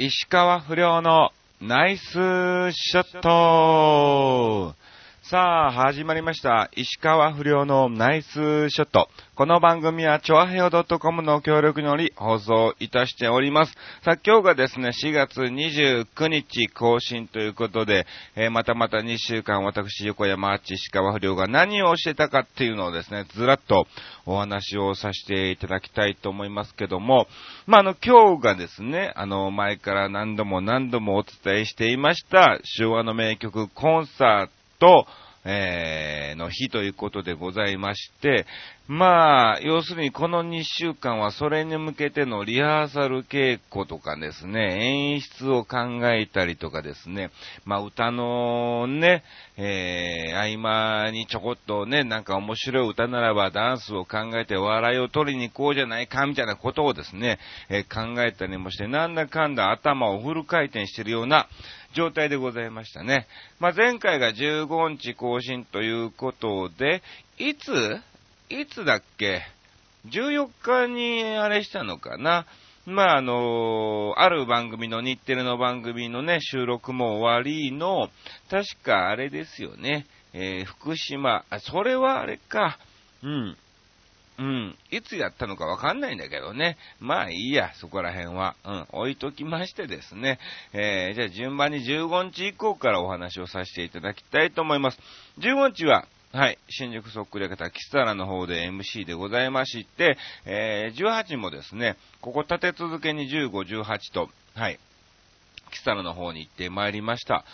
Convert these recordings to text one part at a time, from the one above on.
石川不良のナイスショット。さあ、始まりました。石川不良のナイスショット。この番組は、チョアヘオ .com の協力により放送いたしております。さあ、今日がですね、4月29日更新ということで、えーまたまた2週間私、横山あち石川不良が何をしてたかっていうのをですね、ずらっとお話をさせていただきたいと思いますけども、まあ、あの、今日がですね、あの、前から何度も何度もお伝えしていました、昭和の名曲コンサート、とえーの日ということでございまして、まあ、要するにこの2週間はそれに向けてのリハーサル稽古とかですね、演出を考えたりとかですね、まあ歌のね、えー、合間にちょこっとね、なんか面白い歌ならばダンスを考えて笑いを取りに行こうじゃないかみたいなことをですね、えー考えたりもして、なんだかんだ頭をフル回転してるような状態でございましたね。まあ前回が15日更新ということで、いついつだっけ ?14 日にあれしたのかな？まあ、あのある番組の日テレの番組のね、収録も終わりの、確かあれですよね、えー福島、あ、それはあれか、うん。うん。いつやったのかわかんないんだけどね。まあいいや、そこら辺は。うん。置いときましてですね。えー、じゃあ順番に15日以降からお話をさせていただきたいと思います。15日は、はい。新宿そっくり方、キスタラの方で MC でございまして、えー、18もですね、ここ立て続けに15、18と、はい。キスタラの方に行ってまいりました。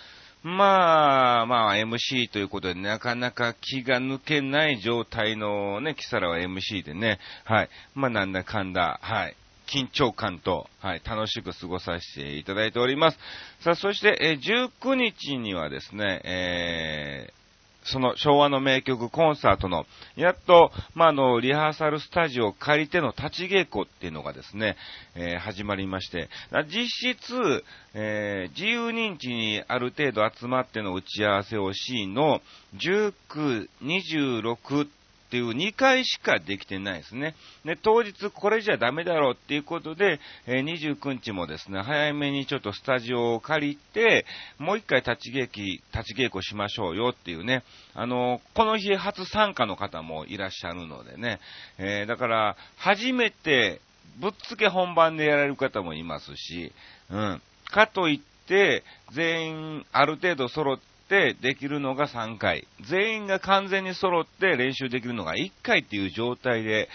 まあ、まあ、MC ということで、なかなか気が抜けない状態のね、キサラは MC でね、はい。まあ、なんだかんだ、はい。緊張感と、はい、楽しく過ごさせていただいております。さあ、そして、え19日にはですね、えーその昭和の名曲コンサートの、やっと、まあ、の、リハーサルスタジオを借りての立ち稽古っていうのがですね、えー始まりまして、実質、えー自由認知にある程度集まっての打ち合わせをしの、19、26っていう2回しかできてないですね。で、当日これじゃダメだろうっていうことで、え29日もですね、早めにちょっとスタジオを借りて、もう一回立ち稽古、立ち稽古しましょうよっていうね、あの、この日初参加の方もいらっしゃるのでね、えーだから、初めて、ぶっつけ本番でやられる方もいますし、うん。かといって、全員ある程度揃ってできるのが3回。全員が完全に揃って練習できるのが1回っていう状態で、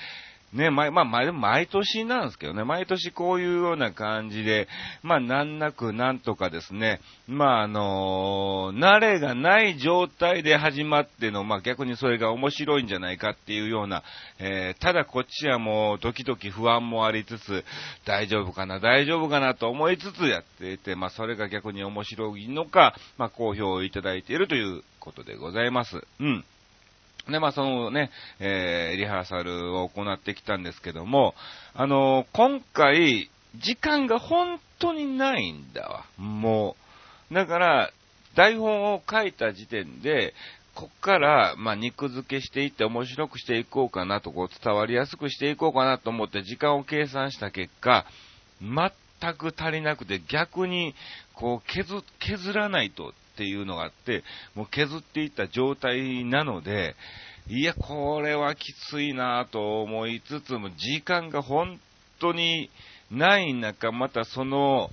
ね、毎、まあ、毎毎年なんですけどね、毎年こういうような感じで、まあ、難なくなんとかですね、まあ、あの慣れがない状態で始まっての、まあ、逆にそれが面白いんじゃないかっていうような、えーただこっちはもう、時々不安もありつつ、大丈夫かな、大丈夫かなと思いつつやっていて、まあ、それが逆に面白いのか、まあ、好評をいただいているということでございます。うん。で、まあ、そのね、えーリハーサルを行ってきたんですけども、あのー今回、時間が本当にないんだわ。もう。だから、台本を書いた時点で、こっから、まあ、肉付けしていって面白くしていこうかなと、こう伝わりやすくしていこうかなと思って時間を計算した結果、全く足りなくて逆に、こう削、削らないとっていうのがあって、もう削っていった状態なので、いや、これはきついなと思いつつも、時間が本当にない中、またその、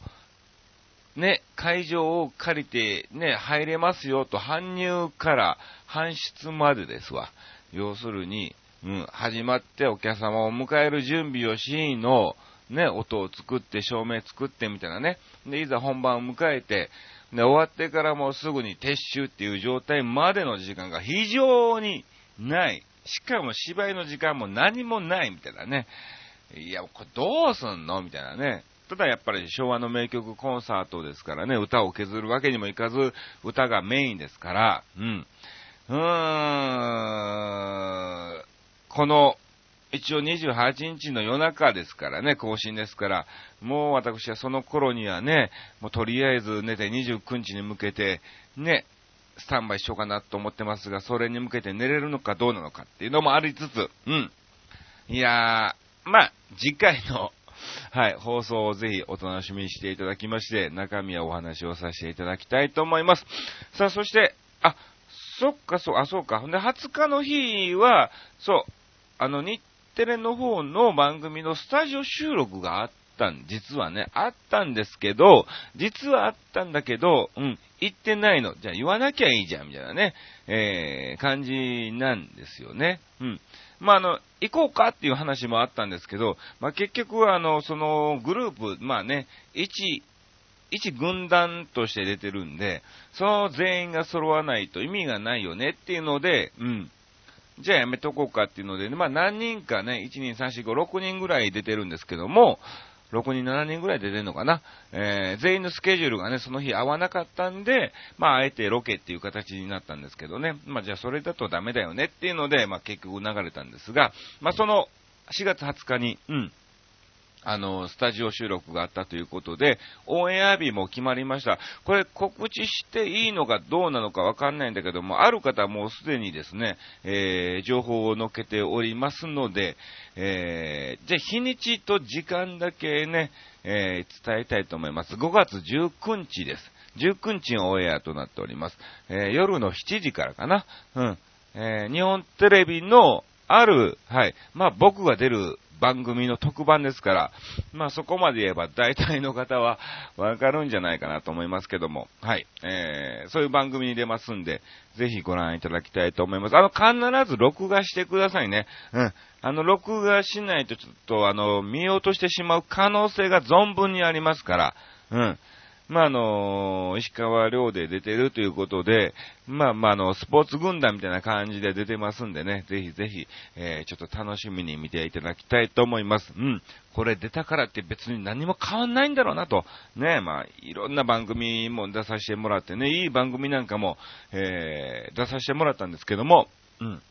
ね、会場を借りて、ね、入れますよと、搬入から搬出までですわ。要するに、うん、始まってお客様を迎える準備をしの、ね、音を作って、照明作ってみたいなね。で、いざ本番を迎えて、で、終わってからもうすぐに撤収っていう状態までの時間が非常にない。しかも芝居の時間も何もないみたいなね。いや、これどうすんのみたいなね。ただやっぱり昭和の名曲コンサートですからね、歌を削るわけにもいかず、歌がメインですから、うん。うーん、この、一応28日の夜中ですからね、更新ですから、もう私はその頃にはね、もうとりあえず寝て29日に向けて、ね、スタンバイしようかなと思ってますが、それに向けて寝れるのかどうなのかっていうのもありつつ、うん。いやー、まあ、次回の、はい、放送をぜひお楽しみにしていただきまして、中身やお話をさせていただきたいと思います。さあ、そして、あ、そっか、そう、あ、そうか。ほんで、20日の日は、そう、あの、日テレの方の番組のスタジオ収録があったん、実はね、あったんですけど、実はあったんだけど、うん、行ってないの。じゃあ言わなきゃいいじゃん、みたいなね、えー、感じなんですよね。うん。まあ、あの、行こうかっていう話もあったんですけど、まあ、結局は、あの、そのグループ、まあね、一、一軍団として出てるんで、その全員が揃わないと意味がないよねっていうので、うん。じゃあやめとこうかっていうので、まあ何人かね、1、2、3、4、5、6人ぐらい出てるんですけども、6人、7人ぐらい出てるのかな。えー、全員のスケジュールがね、その日合わなかったんで、まあ、あえてロケっていう形になったんですけどね。まあ、じゃあそれだとダメだよねっていうので、まあ、結局流れたんですが、まあ、その4月20日に、うん、あの、スタジオ収録があったということで、オンエア日も決まりました。これ告知していいのかどうなのかわかんないんだけども、ある方はもうすでにですね、えー、情報を載っけておりますので、えー、じゃあ日にちと時間だけね、えー、伝えたいと思います。5月19日です。19日のオンエアとなっております。えー、夜の7時からかな。うん。えー、日本テレビのある、はい、まあ僕が出る番組の特番ですから、まあそこまで言えば大体の方はわかるんじゃないかなと思いますけども、はい、えー、そういう番組に出ますんで、ぜひご覧いただきたいと思います。あの、必ず録画してくださいね。うん。あの、録画しないとちょっと、あの、見落としてしまう可能性が存分にありますから、うん。まあ、あの、石川遼で出てるということで、まあ、まあ、あの、スポーツ軍団みたいな感じで出てますんでね、ぜひぜひ、えー、ちょっと楽しみに見ていただきたいと思います。うん。これ出たからって別に何も変わんないんだろうなと。ね、まあ、いろんな番組も出させてもらってね、いい番組なんかも、えー、出させてもらったんですけども、うん。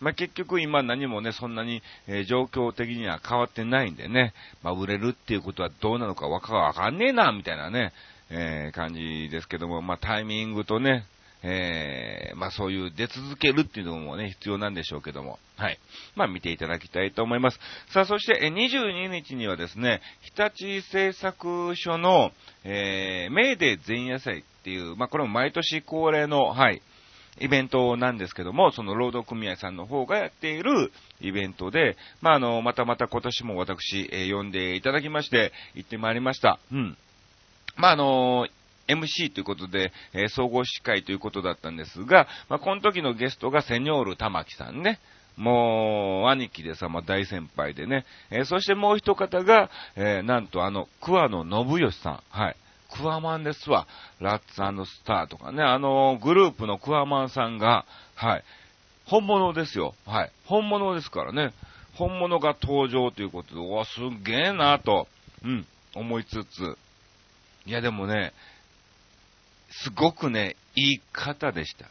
まあ、結局今何もね、そんなに、えー、状況的には変わってないんでね、まあ、売れるっていうことはどうなのかわかかんねえな、みたいなね、えー、感じですけども、まあ、タイミングとね、えー、まあそういう出続けるっていうのもね、必要なんでしょうけども、はい。まあ見ていただきたいと思います。さあ、そしてえ22日にはですね、日立製作所の、えー、メーデー前夜祭っていう、まあこれも毎年恒例の、はい、イベントなんですけども、その労働組合さんの方がやっているイベントで、まああの、またまた今年も私、えー、呼んでいただきまして、行ってまいりました。うん。まあ、あの MC ということで、えー、総合司会ということだったんですが、まあ、この時のゲストがセニョール玉木さんね。もう、兄貴でさ、ま、大先輩でね。えー、そしてもう一方が、えー、なんとあの、桑野信義さん。はい。クワマンですわ。ラッツスターとかね。あの、グループのクワマンさんが、はい。本物ですよ。はい。本物ですからね。本物が登場ということで、うわ、すげえなと、うん、思いつつ、いや、でもね、すごくね、いい方でした。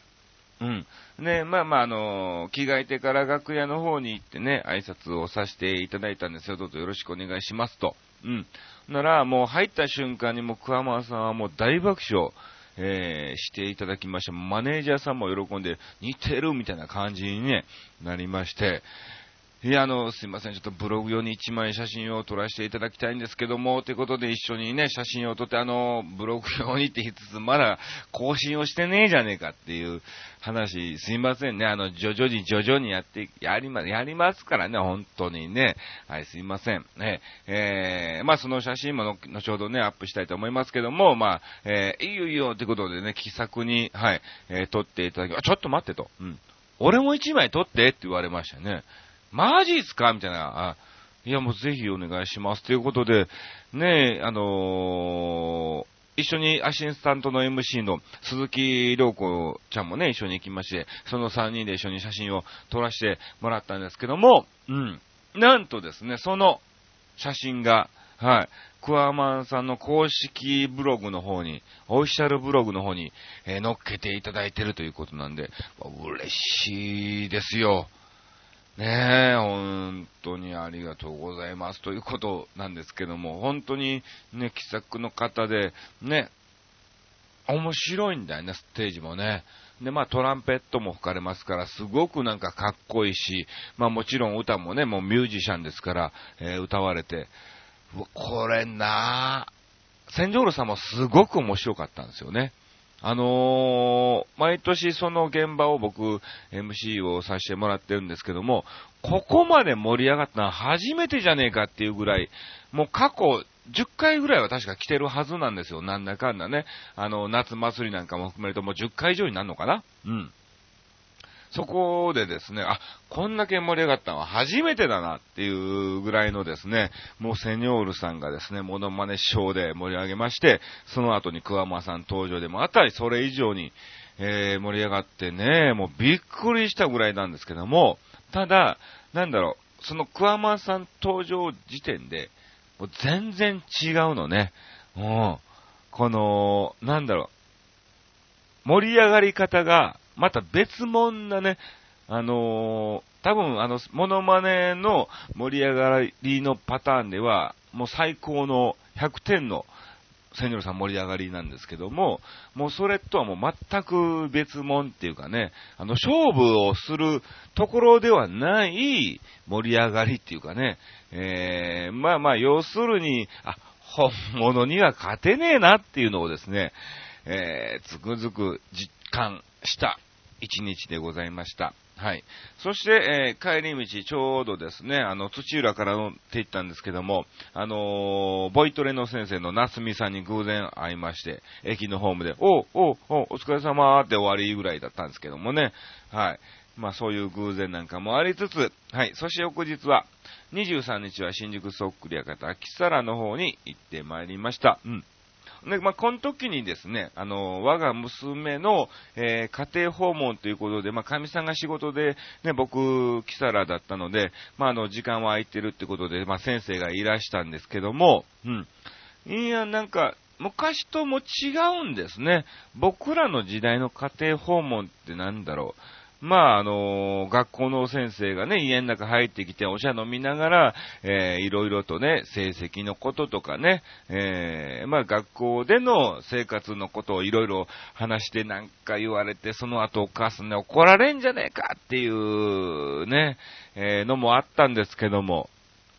うん。ね、まあまあ、あの、着替えてから楽屋の方に行ってね、挨拶をさせていただいたんですよ。どうぞよろしくお願いしますと。うん。なら、もう入った瞬間にもう桑間さんはもう大爆笑、えー、していただきました。マネージャーさんも喜んで、似てるみたいな感じにね、なりまして、いや、あの、すいません。ちょっとブログ用に一枚写真を撮らせていただきたいんですけども、ということで一緒にね、写真を撮って、あの、ブログ用にって言いつつ、まだ更新をしてねえじゃねえかっていう話、すいませんね。あの、徐々に徐々にやって、やりま、やりますからね、本当にね。はい、すいません。ね、えー、まあその写真も後ほどね、アップしたいと思いますけども、まあ、えー、いいよいいよってことでね、気さくに、はい、えー、撮っていただき、あ、ちょっと待ってと。うん。俺も一枚撮ってって言われましたね。マジっすか？みたいな。いや、もうぜひお願いします。ということで、ねえあのー、一緒にアシスタントの MC の鈴木良子ちゃんもね、一緒に行きまして、その3人で一緒に写真を撮らせてもらったんですけども、うん。なんとですね、その写真が、はい。クワマンさんの公式ブログの方に、オフィシャルブログの方に、えー、載っけていただいてるということなんで、嬉しいですよ。ねえ、本当にありがとうございますということなんですけども、本当にね、気さくの方で、ね、面白いんだよね、ステージもね。で、まあトランペットも吹かれますから、すごくなんかかっこいいし、まあもちろん歌もね、もうミュージシャンですから、えー、歌われて、これなセンジョールさんもすごく面白かったんですよね。あのー、毎年その現場を僕、MC をさせてもらってるんですけども、ここまで盛り上がったのは初めてじゃねえかっていうぐらい、もう過去10回ぐらいは確か来てるはずなんですよ。なんだかんだね。あの、夏祭りなんかも含めるともう10回以上になるのかなうん。そこでですね、あ、こんだけ盛り上がったのは初めてだなっていうぐらいのですね、もうセニョールさんがですね、モノマネショーで盛り上げまして、その後に桑間さん登場でもあったりそれ以上に、えー、盛り上がってね、もうびっくりしたぐらいなんですけども、ただ、なんだろう、その桑間さん登場時点で、もう全然違うのね。うん。この、なんだろう、盛り上がり方が、また別物なね、あのー、多分あの、モノマネの盛り上がりのパターンでは、もう最高の100点の、セニョルさん盛り上がりなんですけども、もうそれとはもう全く別物っていうかね、あの、勝負をするところではない盛り上がりっていうかね、えー、まあまあ、要するに、あ、本物には勝てねえなっていうのをですね、えー、つくづく実感した一日でございました。はい。そして、えー、帰り道、ちょうどですね、あの、土浦から乗って行ったんですけども、あのー、ボイトレの先生の夏美さんに偶然会いまして、駅のホームで、おう、おう、お、お疲れ様って終わりぐらいだったんですけどもね、はい。まあそういう偶然なんかもありつつ、はい。そして翌日は、23日は新宿そっくり館、キサラの方に行ってまいりました。うん。で、まあ、この時にですね、あの、我が娘の、えー、家庭訪問ということで、まあ、神さんが仕事で、ね、僕、キサラだったので、まあ、あの、時間は空いてるってことで、まあ、先生がいらしたんですけども、うん。いや、なんか、昔とも違うんですね。僕らの時代の家庭訪問ってなんだろう。まあ、あの、学校の先生がね、家の中入ってきてお茶飲みながら、えー、いろいろとね、成績のこととかね、えー、まあ、学校での生活のことをいろいろ話してなんか言われて、その後お母さんね、怒られんじゃねえかっていうね、えー、のもあったんですけども、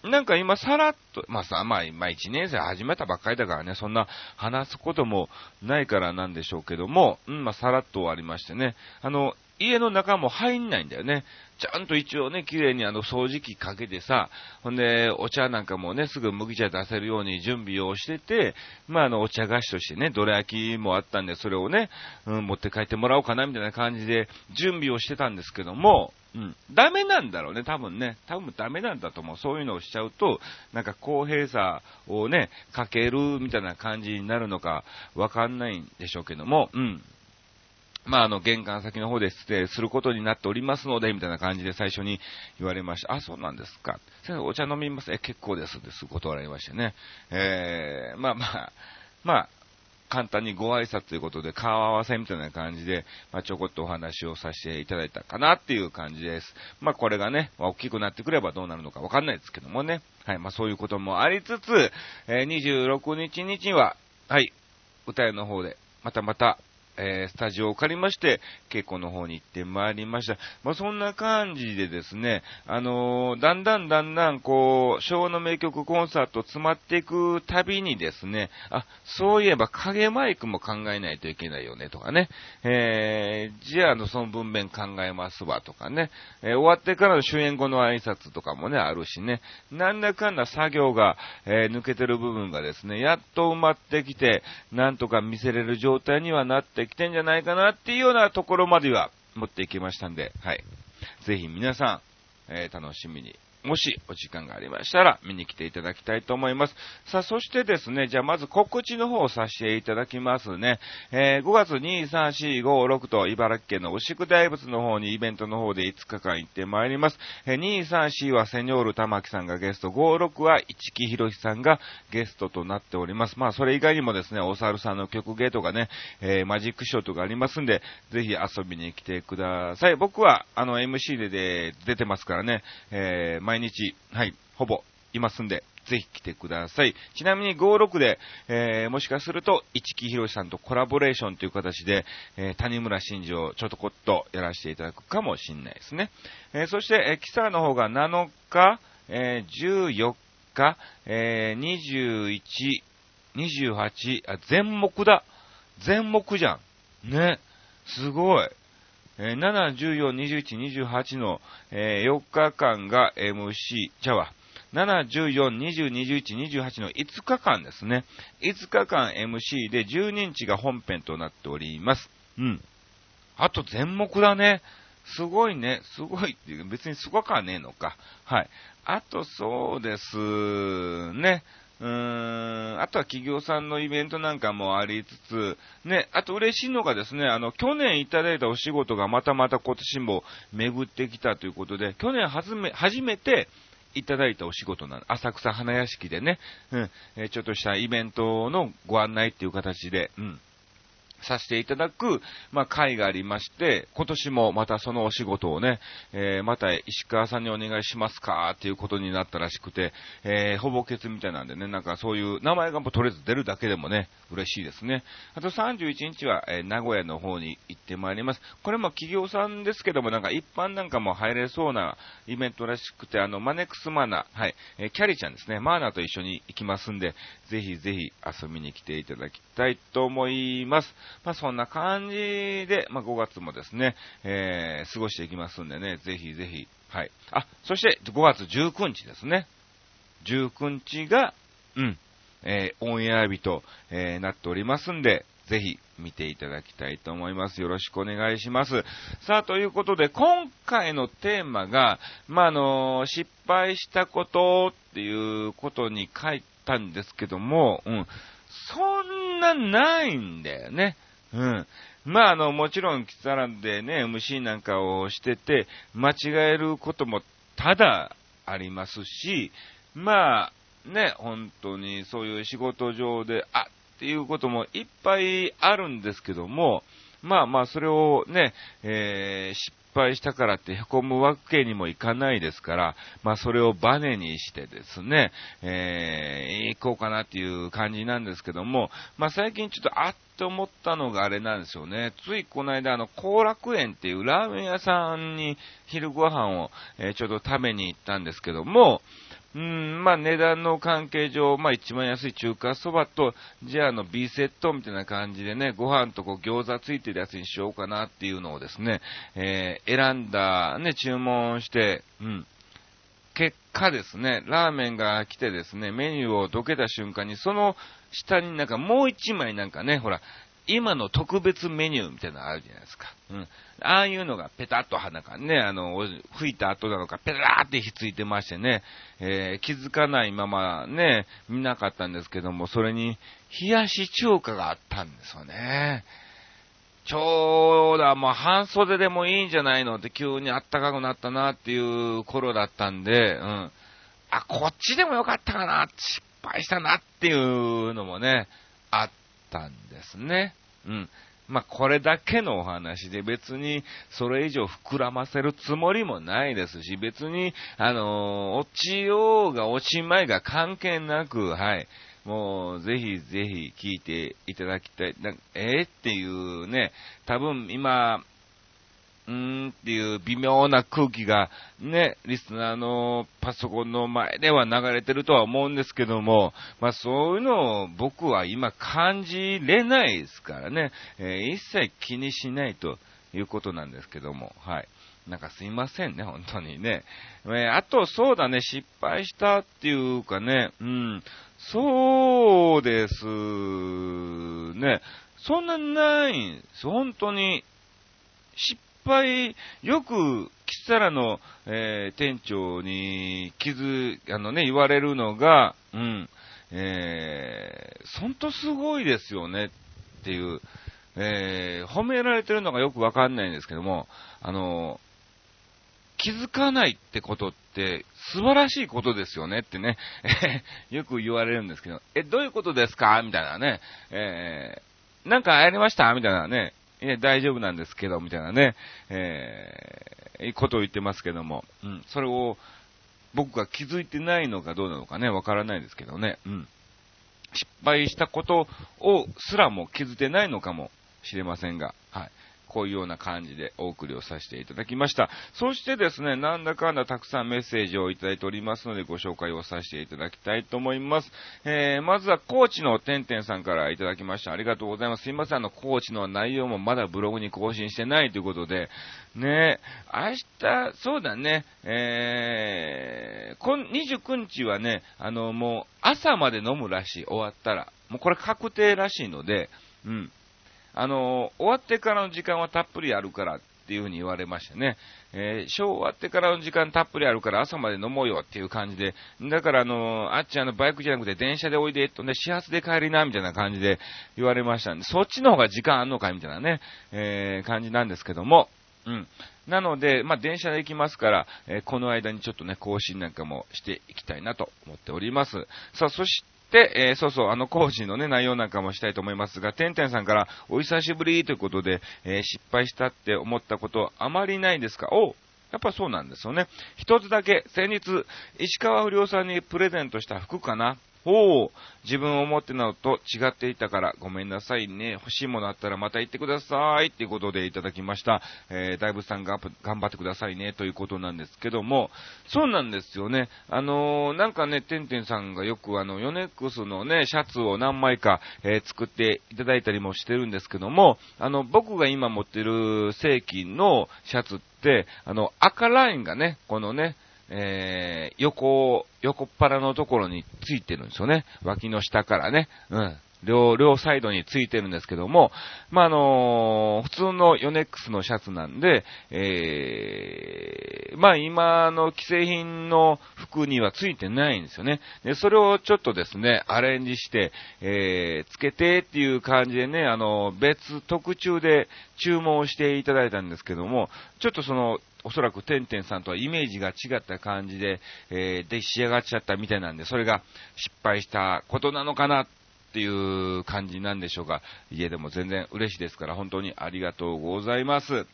なんか今さらっと、まあさ、まあ今1年生始めたばっかりだからね、そんな話すこともないからなんでしょうけども、うん、まあさらっと終わりましてね、あの、家の中も入んないんだよね。ちゃんと一応ね、綺麗にあの掃除機かけてさ、ほんで、お茶なんかもね、すぐ麦茶出せるように準備をしてて、まああの、お茶菓子としてね、どら焼きもあったんで、それをね、うん、持って帰ってもらおうかな、みたいな感じで準備をしてたんですけども、ダメなんだろうね、多分ね。多分ダメなんだと思う。そういうのをしちゃうと、なんか公平さをね、かけるみたいな感じになるのかわかんないんでしょうけども、うん。まあ、あの、玄関先の方で失礼することになっておりますので、みたいな感じで最初に言われました。あ、そうなんですか。先生、お茶飲みます？え、結構です。です断られましてね。えー、まあまあ、まあ、簡単にご挨拶ということで、顔合わせみたいな感じで、まあ、ちょこっとお話をさせていただいたかなっていう感じです。まあ、これがねま、大きくなってくればどうなるのかわかんないですけどもね。はい、まあ、そういうこともありつつ、えー、26日には、はい、歌屋の方で、またまた、えー、スタジオを借りまして、稽古の方に行ってまいりました。まあ、そんな感じでですね、あのー、だんだんだんだん、こう、昭和の名曲コンサート詰まっていくたびにですね、あ、そういえば影マイクも考えないといけないよね、とかね、えー、じゃあ、あの、その文面考えますわ、とかね、えー、終わってからの終演後の挨拶とかもね、あるしね、なんだかんだ作業が、え、抜けてる部分がですね、やっと埋まってきて、なんとか見せれる状態にはなってきてんじゃないかなっていうようなところまでは持っていきましたんで、はい。ぜひ皆さん、えー、楽しみにもしお時間がありましたら見に来ていただきたいと思います。さあ、そしてですね、じゃあまず告知の方をさせていただきますね。えー、5月2、3、4、5、6と茨城県の牛久大仏の方にイベントの方で5日間行ってまいります。えー、2、3、4はセニョール玉木さんがゲスト、5、6は市木博さんがゲストとなっております。まあ、それ以外にもですね、お猿さんの曲芸とかね、えー、マジックショーとかありますんで、ぜひ遊びに来てください。僕は、あの、MC でで出てますからね、えー、毎日、はい、ほぼいますんで、ぜひ来てください。ちなみに56で、えー、もしかすると、市木博さんとコラボレーションという形で、えー、谷村新司をちょっとこっとやらせていただくかもしんないですね。えー、そして、えー、キサの方が7日、えー、14か、えー、21、28、あ、全目だ。全目じゃん。ね。すごい。えー、7、14、21、28の、えー、4日間が MC、ちゃわ。7、14、20、21、28の5日間ですね。5日間 MC で12日が本編となっております。うん。あと全目だね。すごいね。すごいっていう、別にすごくはねえのか。はい。あとそうですね。うーん、あとは企業さんのイベントなんかもありつつ、ね、あと嬉しいのがですね、あの、去年いただいたお仕事がまたまた今年も巡ってきたということで、去年はめ、初めて、いただいたお仕事なの浅草花屋敷でね、うん、えちょっとしたイベントのご案内っていう形で、うん、させていただく、まあ、会がありまして、今年もまたそのお仕事をね、えー、また石川さんにお願いしますかっていうことになったらしくて、えー、ほぼ欠みたいなんでね、なんかそういう名前がもうとりあえず出るだけでもね、嬉しいですね。あと31日は、えー、名古屋の方に行ってまいります。これも企業さんですけども、なんか一般なんかも入れそうなイベントらしくて、あの、マネックスマナ、はい、えー、キャリーちゃんですね、マーナと一緒に行きますんで、ぜひぜひ遊びに来ていただきたいと思います。まあ、そんな感じで、まあ、5月もですね、えー、過ごしていきますんでね、ぜひぜひ、はい。あ、そして5月19日ですね。19日が、うん、えー、オンエア日と、えー、なっておりますんで、ぜひ見ていただきたいと思います。よろしくお願いします。さあ、ということで、今回のテーマが、まあ、あの、失敗したことっていうことに書いたんですけども、うん、そんなないんだよね。うん。まあ、あの、もちろん、キツアランでね、MC なんかをしてて、間違えることもただありますし、まあ、ね、本当にそういう仕事上で、あっていうこともいっぱいあるんですけども、まあまあ、それをね、えー、失敗したからってへこむわけにもいかないですから、まあそれをバネにしてですね、えー、行こうかなっていう感じなんですけども、まあ最近ちょっとあっと思ったのがあれなんですよね。ついこの間あの、後楽園っていうラーメン屋さんに昼ご飯を、えー、ちょっと食べに行ったんですけども、うん、まあ値段の関係上、まあ一番安い中華そばと、じゃああの B セットみたいな感じでね、ご飯とこう餃子ついてるやつにしようかなっていうのをですね、えー、選んだ、ね、注文して、うん。結果ですね、ラーメンが来てですね、メニューをどけた瞬間に、その下になんかもう一枚なんかね、ほら、今の特別メニューみたいなのあるじゃないですか。うん。ああいうのがペタッと鼻かね、あの、吹いた後なのかペラーってひっついてましてね、えー、気づかないままね、見なかったんですけども、それに冷やし中華があったんですよね。ちょうどもう半袖でもいいんじゃないのって急にあったかくなったなっていう頃だったんで、うん。あ、こっちでもよかったかな、失敗したなっていうのもね、あったんですね。うん。まあ、これだけのお話で別にそれ以上膨らませるつもりもないですし、別に、あのー、落ちようが落ちまいが関係なく、はい。もう、ぜひぜひ聞いていただきたい。えー、っていうね、多分今、うーんっていう微妙な空気がね、リスナーのパソコンの前では流れてるとは思うんですけども、まあそういうのを僕は今感じれないですからね、えー、一切気にしないということなんですけども、はい。なんかすいませんね、本当にね。えー、あと、そうだね、失敗したっていうかね、うん、そうですね、そんなないんです、本当に。失敗、よく、キサラの、えー、店長に気づ、あのね、言われるのが、うん、えー、ほんとすごいですよねっていう、えー、褒められてるのがよくわかんないんですけども、あの、気づかないってことって素晴らしいことですよねってね、よく言われるんですけど、え、どういうことですか？みたいなね、えー、なんかやりました？みたいなね、いや、大丈夫なんですけど、みたいなね、えー、ことを言ってますけども、うん、それを僕が気づいてないのかどうなのかね、わからないですけどね、うん。失敗したことをすらも気づいてないのかもしれませんが、はい。こういうような感じでお送りをさせていただきました。そしてですね、なんだかんだたくさんメッセージをいただいておりますので、ご紹介をさせていただきたいと思います。えー、まずは、コーチのてんてんさんからいただきました。ありがとうございます。すいません、あの、コーチの内容もまだブログに更新してないということで、ね、明日、そうだね、えー、こん、29日はね、あの、もう、朝まで飲むらしい、終わったら。もうこれ確定らしいので、うん。あの、終わってからの時間はたっぷりあるからっていうふうに言われましたね。えー、ショー終わってからの時間たっぷりあるから朝まで飲もうよっていう感じで、だからあの、あっちあのバイクじゃなくて電車でおいでえっとね、始発で帰りなみたいな感じで言われましたんで、そっちの方が時間あんのかみたいなね、えー、感じなんですけども、うん。なので、まあ、電車で行きますから、えー、この間にちょっとね、更新なんかもしていきたいなと思っております。さあ、そしで、えー、そうそう、あの工事のね、内容なんかもしたいと思いますが、てんてんさんから、お久しぶりということで、えー、失敗したって思ったことあまりないんですか？おやっぱそうなんですよね。一つだけ、先日、石川不良さんにプレゼントした服かな？おお、自分を思ってなのと違っていたからごめんなさいね。欲しいものあったらまた言ってください。っていうことでいただきました。えー、大仏さんが頑張ってくださいね。ということなんですけども、そうなんですよね。あのー、なんかね、てんてんさんがよくあの、ヨネックスのね、シャツを何枚か、えー、作っていただいたりもしてるんですけども、あの、僕が今持ってる正規のシャツって、あの、赤ラインがね、このね、えー、横、横っ腹のところについてるんですよね。脇の下からね。うん。両、両サイドについてるんですけども、まあ、あのー、普通のヨネックスのシャツなんで、えー、まあ、今の既製品の服にはついてないんですよね。で、それをちょっとですね、アレンジして、えー、つけてっていう感じでね、あの、別特注で注文していただいたんですけども、ちょっとその、おそらくてんてんさんとはイメージが違った感じで、えー、で、仕上がっちゃったみたいなんで、それが失敗したことなのかなっていう感じなんでしょうか。家でも全然嬉しいですから、本当にありがとうございます。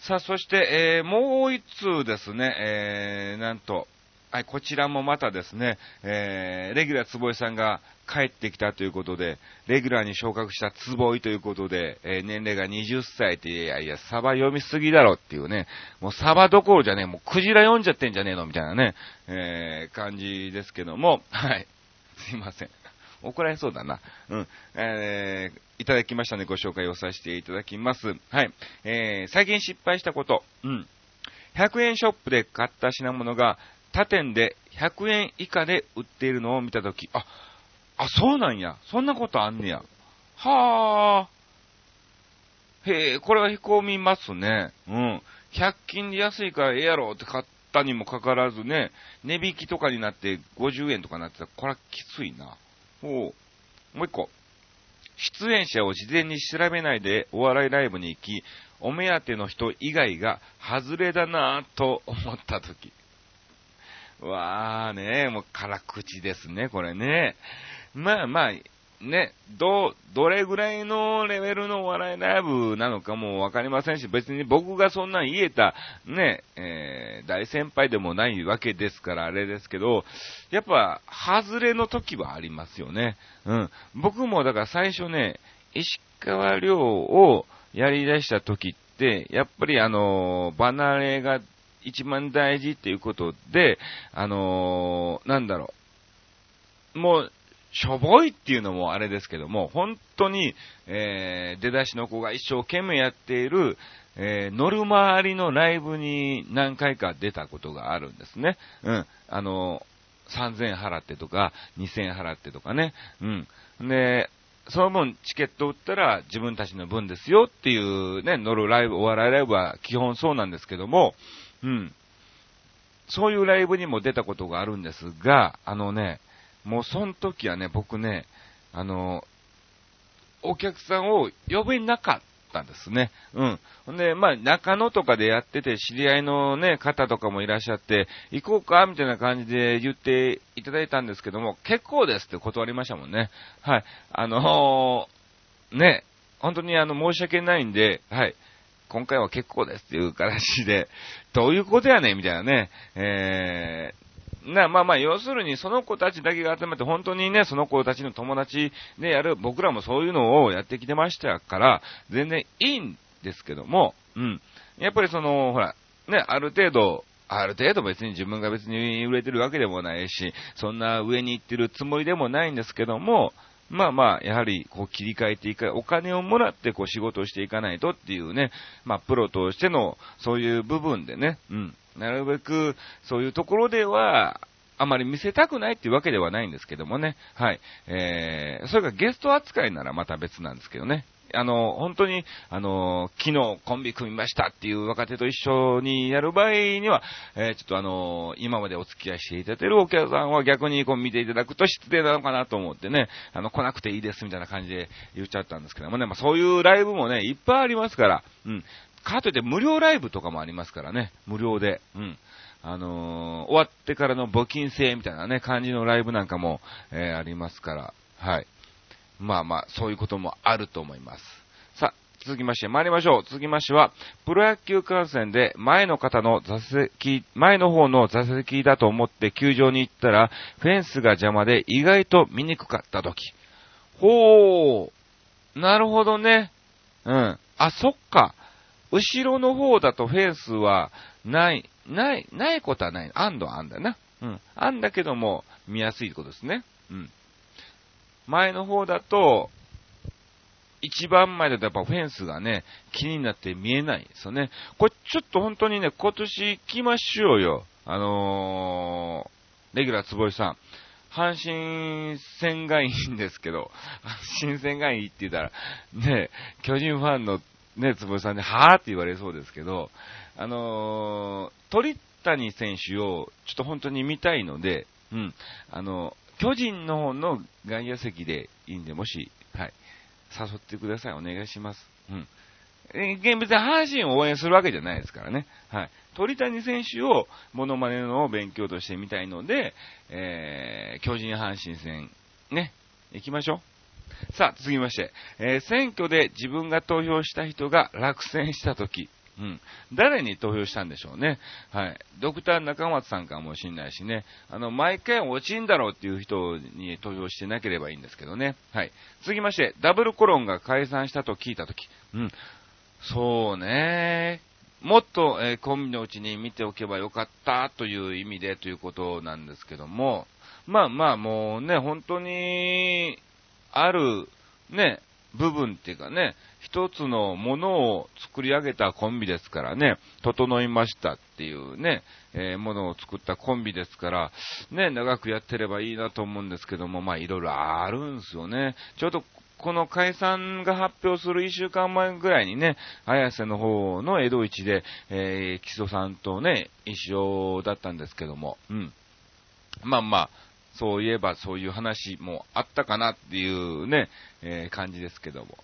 さあ、そして、えー、もう一通ですね、えー、なんと、はい、こちらもまたですね、えー、レギュラー坪井さんが帰ってきたということで、レギュラーに昇格した坪井ということで、えー、年齢が20歳って、いやいや、サバ読みすぎだろっていうね、もうサバどころじゃねえ、もうクジラ読んじゃってんじゃねえのみたいなね、えー、感じですけども、はい、すいません。怒られそうだな。うん。えー、いただきましたのでご紹介をさせていただきます。はい。えー、最近失敗したこと。うん。100円ショップで買った品物が他店で100円以下で売っているのを見たとき、あ、あ、そうなんや。そんなことあんねや。はあ。へえ、これはへこみますね。うん。100均で安いからええやろって買ったにもかかわらずね、値引きとかになって50円とかなってたら、これはきついな。ほう。もう一個。出演者を事前に調べないでお笑いライブに行き、お目当ての人以外が外れだなぁと思ったとき。わーね、もう辛口ですね、これね。まあまあ、ね、ど、どれぐらいのレベルのお笑いライブなのかもわかりませんし、別に僕がそんな言えた、ね、えー、大先輩でもないわけですからあれですけど、やっぱ、外れの時はありますよね。うん。僕もだから最初ね、石川遼をやり出した時って、やっぱりあの、離れが一番大事っていうことで、あのー、なんだろう。もう、しょぼいっていうのもあれですけども、本当に、えー、出だしの子が一生懸命やっている、えー、乗る回りのライブに何回か出たことがあるんですね。うん。あの、3000払ってとか、2000払ってとかね。うん。で、その分チケット売ったら自分たちの分ですよっていうね、乗るライブ、お笑いライブは基本そうなんですけども、うん。そういうライブにも出たことがあるんですが、あのね、もうその時はね、僕ね、あの、お客さんを呼べなかったんですね。うん。ほんで、まあ、中野とかでやってて、知り合いのね、方とかもいらっしゃって、行こうかみたいな感じで言っていただいたんですけども、結構ですって断りましたもんね。はい。あのー、ね、本当にあの、申し訳ないんで、はい。今回は結構ですっていう形で、どういうことやねんみたいなね、えー、な、まあまあ、要するにその子たちだけが集めて本当にね、その子たちの友達でやる、僕らもそういうのをやってきてましたから、全然いいんですけども、うん。やっぱりその、ほら、ね、ある程度、ある程度別に自分が別に売れてるわけでもないし、そんな上に行ってるつもりでもないんですけども、まあまあ、やはり、こう切り替えていか、お金をもらってこう仕事をしていかないとっていうね、まあプロとしてのそういう部分でね、うん。なるべく、そういうところでは、あまり見せたくないっていうわけではないんですけどもね。はい。えー、それがゲスト扱いならまた別なんですけどね。あの、本当に、あの、昨日コンビ組みましたっていう若手と一緒にやる場合には、えー、ちょっとあの、今までお付き合いしていただいてるお客さんは逆にこう見ていただくと失礼なのかなと思ってね、あの、来なくていいですみたいな感じで言っちゃったんですけどもね、まあそういうライブもね、いっぱいありますから、うん。かといって無料ライブとかもありますからね、無料で、うん。あのー、終わってからの募金制みたいなね、感じのライブなんかも、えー、ありますから、はい。まあまあ、そういうこともあると思います。さあ、続きまして参りましょう。続きましては、プロ野球観戦で前の方の座席、前の方の座席だと思って球場に行ったら、フェンスが邪魔で意外と見にくかった時。ほー。なるほどね。うん。あ、そっか。後ろの方だとフェンスはない、ない、ないことはない。あんのあんだな。うん。あんだけども、見やすいことですね。うん。前の方だと、一番前だとやっぱフェンスがね、気になって見えないですよね。これちょっと本当にね、今年行きましょうよ。あのー、レギュラー坪井さん。阪神戦がいいんですけど、阪神戦がいいって言ったら、ね、巨人ファンのね、坪井さんに、はぁって言われそうですけど、あのー、鳥谷選手をちょっと本当に見たいので、うん、あの、巨人の方の外野席でいいんで、もし、はい、誘ってください。お願いします。うん。え、別に阪神を応援するわけじゃないですからね。はい。鳥谷選手をモノマネの勉強としてみたいので、えー、巨人阪神戦、ね、行きましょう。さあ、続きまして、えー、選挙で自分が投票した人が落選したとき、うん。誰に投票したんでしょうね。はい。ドクター中松さんかもしんないしね。あの、毎回落ちんだろうっていう人に投票してなければいいんですけどね。はい。続きまして、ダブルコロンが解散したと聞いたとき。うん。そうね。もっと、えー、コンビのうちに見ておけばよかったという意味でということなんですけども。まあまあもうね、本当に、ある、ね、部分っていうかね、一つのものを作り上げたコンビですからね、整いましたっていうね、えー、ものを作ったコンビですから、ね、長くやってればいいなと思うんですけども、まあいろいろあるんですよね。ちょうどこの解散が発表する1週間前ぐらいにね、綾瀬の方の江戸市で、えー、木曽さんとね、一緒だったんですけども、うん。まあまあ、そういえばそういう話もあったかなっていうね、えー、感じですけども。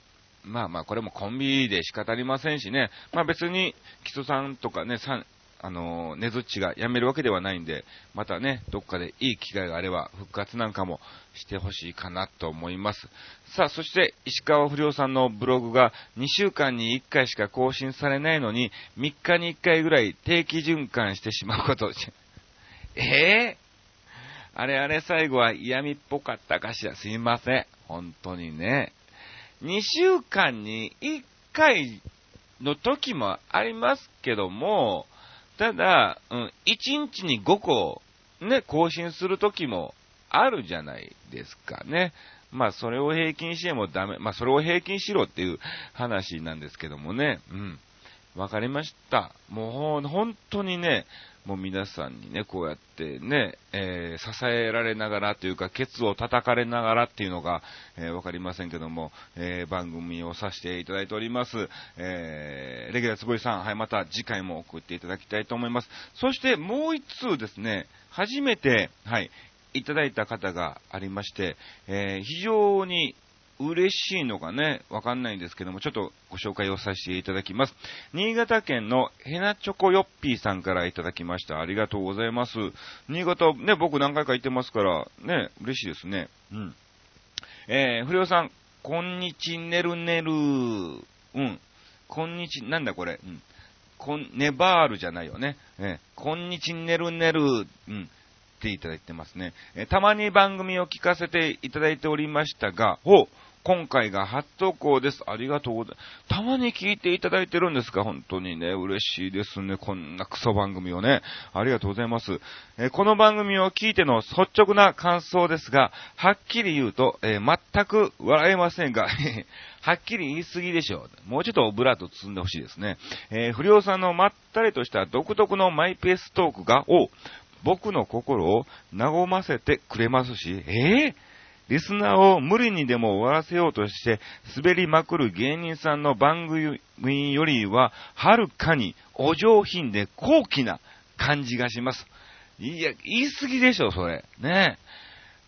まあまあ、これもコンビで仕方ありませんしね。まあ別に、基礎さんとかね、さん、あの、ねずっちが辞めるわけではないんで、またね、どっかでいい機会があれば、復活なんかもしてほしいかなと思います。さあ、そして、石川不良さんのブログが2週間に1回しか更新されないのに、3日に1回ぐらい定期循環してしまうこと。え えー？あれあれ最後は嫌味っぽかったかしら。すいません。本当にね。2週間に1回の時もありますけども、ただ、うん、1日に5個、ね、更新する時もあるじゃないですかね。まあ、それを平均してもダメ。まあ、それを平均しろっていう話なんですけどもね。うん。わかりました。もう、本当にね、もう皆さんにね、こうやってね、えー、支えられながらというか、ケツを叩かれながらっていうのが、えー、わかりませんけども、えー、番組をさせていただいております。えー、レギュラーつぼいさん、はい、また次回も送っていただきたいと思います。そしてもう一通ですね、初めて、はい、いただいた方がありまして、えー、非常に嬉しいのかね、わかんないんですけども、ちょっとご紹介をさせていただきます。新潟県のヘナチョコヨッピーさんからいただきました。ありがとうございます。新潟、ね、僕何回か行ってますから、ね、嬉しいですね。うん。えー、不良さん、こんにちねるねる。うん。こんにち、なんだこれ。うん。こん、ネバールじゃないよね。えー、こんにちねるねる。うん。っていただいてますね。えー、たまに番組を聞かせていただいておりましたが、ほう、今回が初投稿です。ありがとうございます。たまに聞いていただいてるんですか本当にね、嬉しいですね。こんなクソ番組をね。ありがとうございます。えー、この番組を聞いての率直な感想ですが、はっきり言うと、えー、全く笑えませんが、はっきり言い過ぎでしょう。もうちょっとオブラート包んでほしいですね。えー、不良さんのまったりとした独特のマイペーストークが、を、僕の心を和ませてくれますし、えー？リスナーを無理にでも終わらせようとして滑りまくる芸人さんの番組よりは、はるかにお上品で高貴な感じがします。いや、言い過ぎでしょ、それ。ね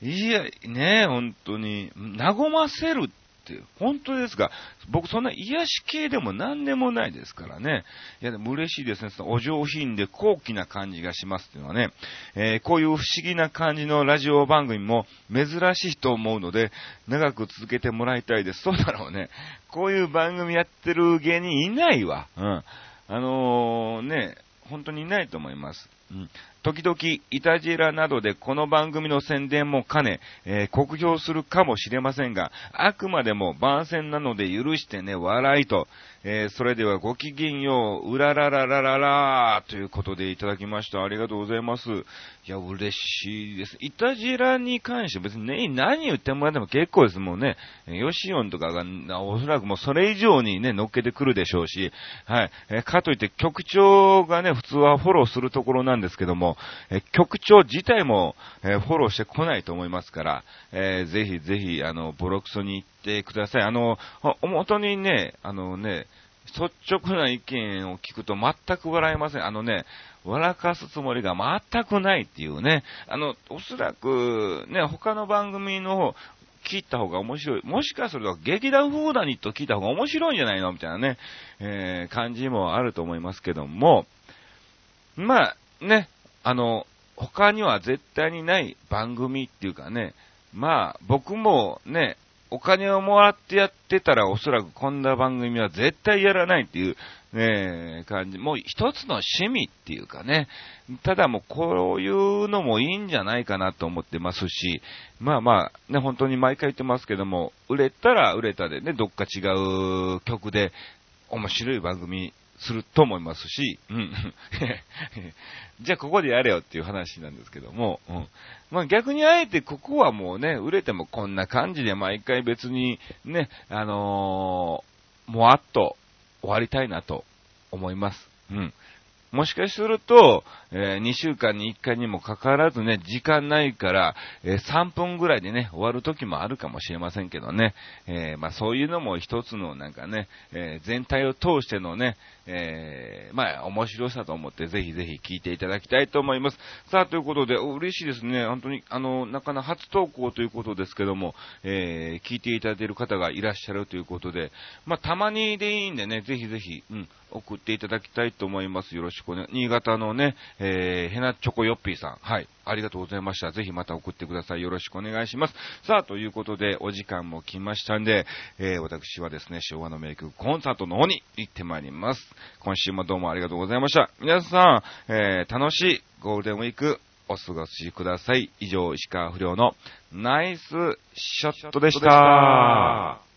いや、ね本当に、和ませるって、本当ですか僕そんな癒し系でも何でもないですからね。いや、でも嬉しいですね。そのお上品で高貴な感じがしますっていうのはね。えー、こういう不思議な感じのラジオ番組も珍しいと思うので、長く続けてもらいたいです。そうだろうね。こういう番組やってる芸人いないわ。うん。あのー、ね、本当にいないと思います。うん。時々、イタジラなどでこの番組の宣伝も兼ね、えー、酷評するかもしれませんが、あくまでも番宣なので許してね、笑いと、えー、それではごきげんよう、うららららららということでいただきました。ありがとうございます。いや、嬉しいです。イタジラに関して別にね、何言ってもらっても結構です。もうね、ヨシオンとかが、おそらくもうそれ以上にね、乗っけてくるでしょうし、はい。えー、かといって局長がね、普通はフォローするところなんですけども、え、局長自体も、えフォローしてこないと思いますから、えぜひぜひ、あの、ボロクソに行ってください。あの、本当にね、あのね、率直な意見を聞くと全く笑えません。あのね、笑かすつもりが全くないっていうね。あの、おそらく、ね、他の番組の方、聞いた方が面白い。もしかすると劇団フーダニット聞いた方が面白いんじゃないのみたいなね、えー、感じもあると思いますけども、まあ、ね、あの、他には絶対にない番組っていうかね、まあ、僕もね、お金をもらってやってたらおそらくこんな番組は絶対やらないっていう、ね、感じ。もう一つの趣味っていうかね。ただもうこういうのもいいんじゃないかなと思ってますし、まあまあ、ね、本当に毎回言ってますけども、売れたら売れたでね、どっか違う曲で面白い番組すると思いますし、うん。じゃあここでやれよっていう話なんですけども、うん。まあ逆にあえてここはもうね、売れてもこんな感じで毎回別にね、あのー、もわっと終わりたいなと思います。うん。もしかすると、えー、2週間に1回にもかかわらずね、時間ないから、えー、3分ぐらいでね、終わる時もあるかもしれませんけどね、えー、まあそういうのも一つのなんかね、え全体を通してのね、えまあ面白さと思ってぜひぜひ聞いていただきたいと思います。さあ、ということで、嬉しいですね。本当に、あの、なかなか初投稿ということですけども、え聞いていただいている方がいらっしゃるということで、まあたまにでいいんでね、ぜひぜひ、うん、送っていただきたいと思います。よろしくお願い。新潟のね、えー、ヘナチョコヨッピーさん。はい。ありがとうございました。ぜひまた送ってください。よろしくお願いします。さあ、ということで、お時間も来ましたんで、えー、私はですね、昭和の名曲コンサートの方に行ってまいります。今週もどうもありがとうございました。皆さん、えー、楽しいゴールデンウィーク、お過ごしください。以上、石川不良のナイスショットでした。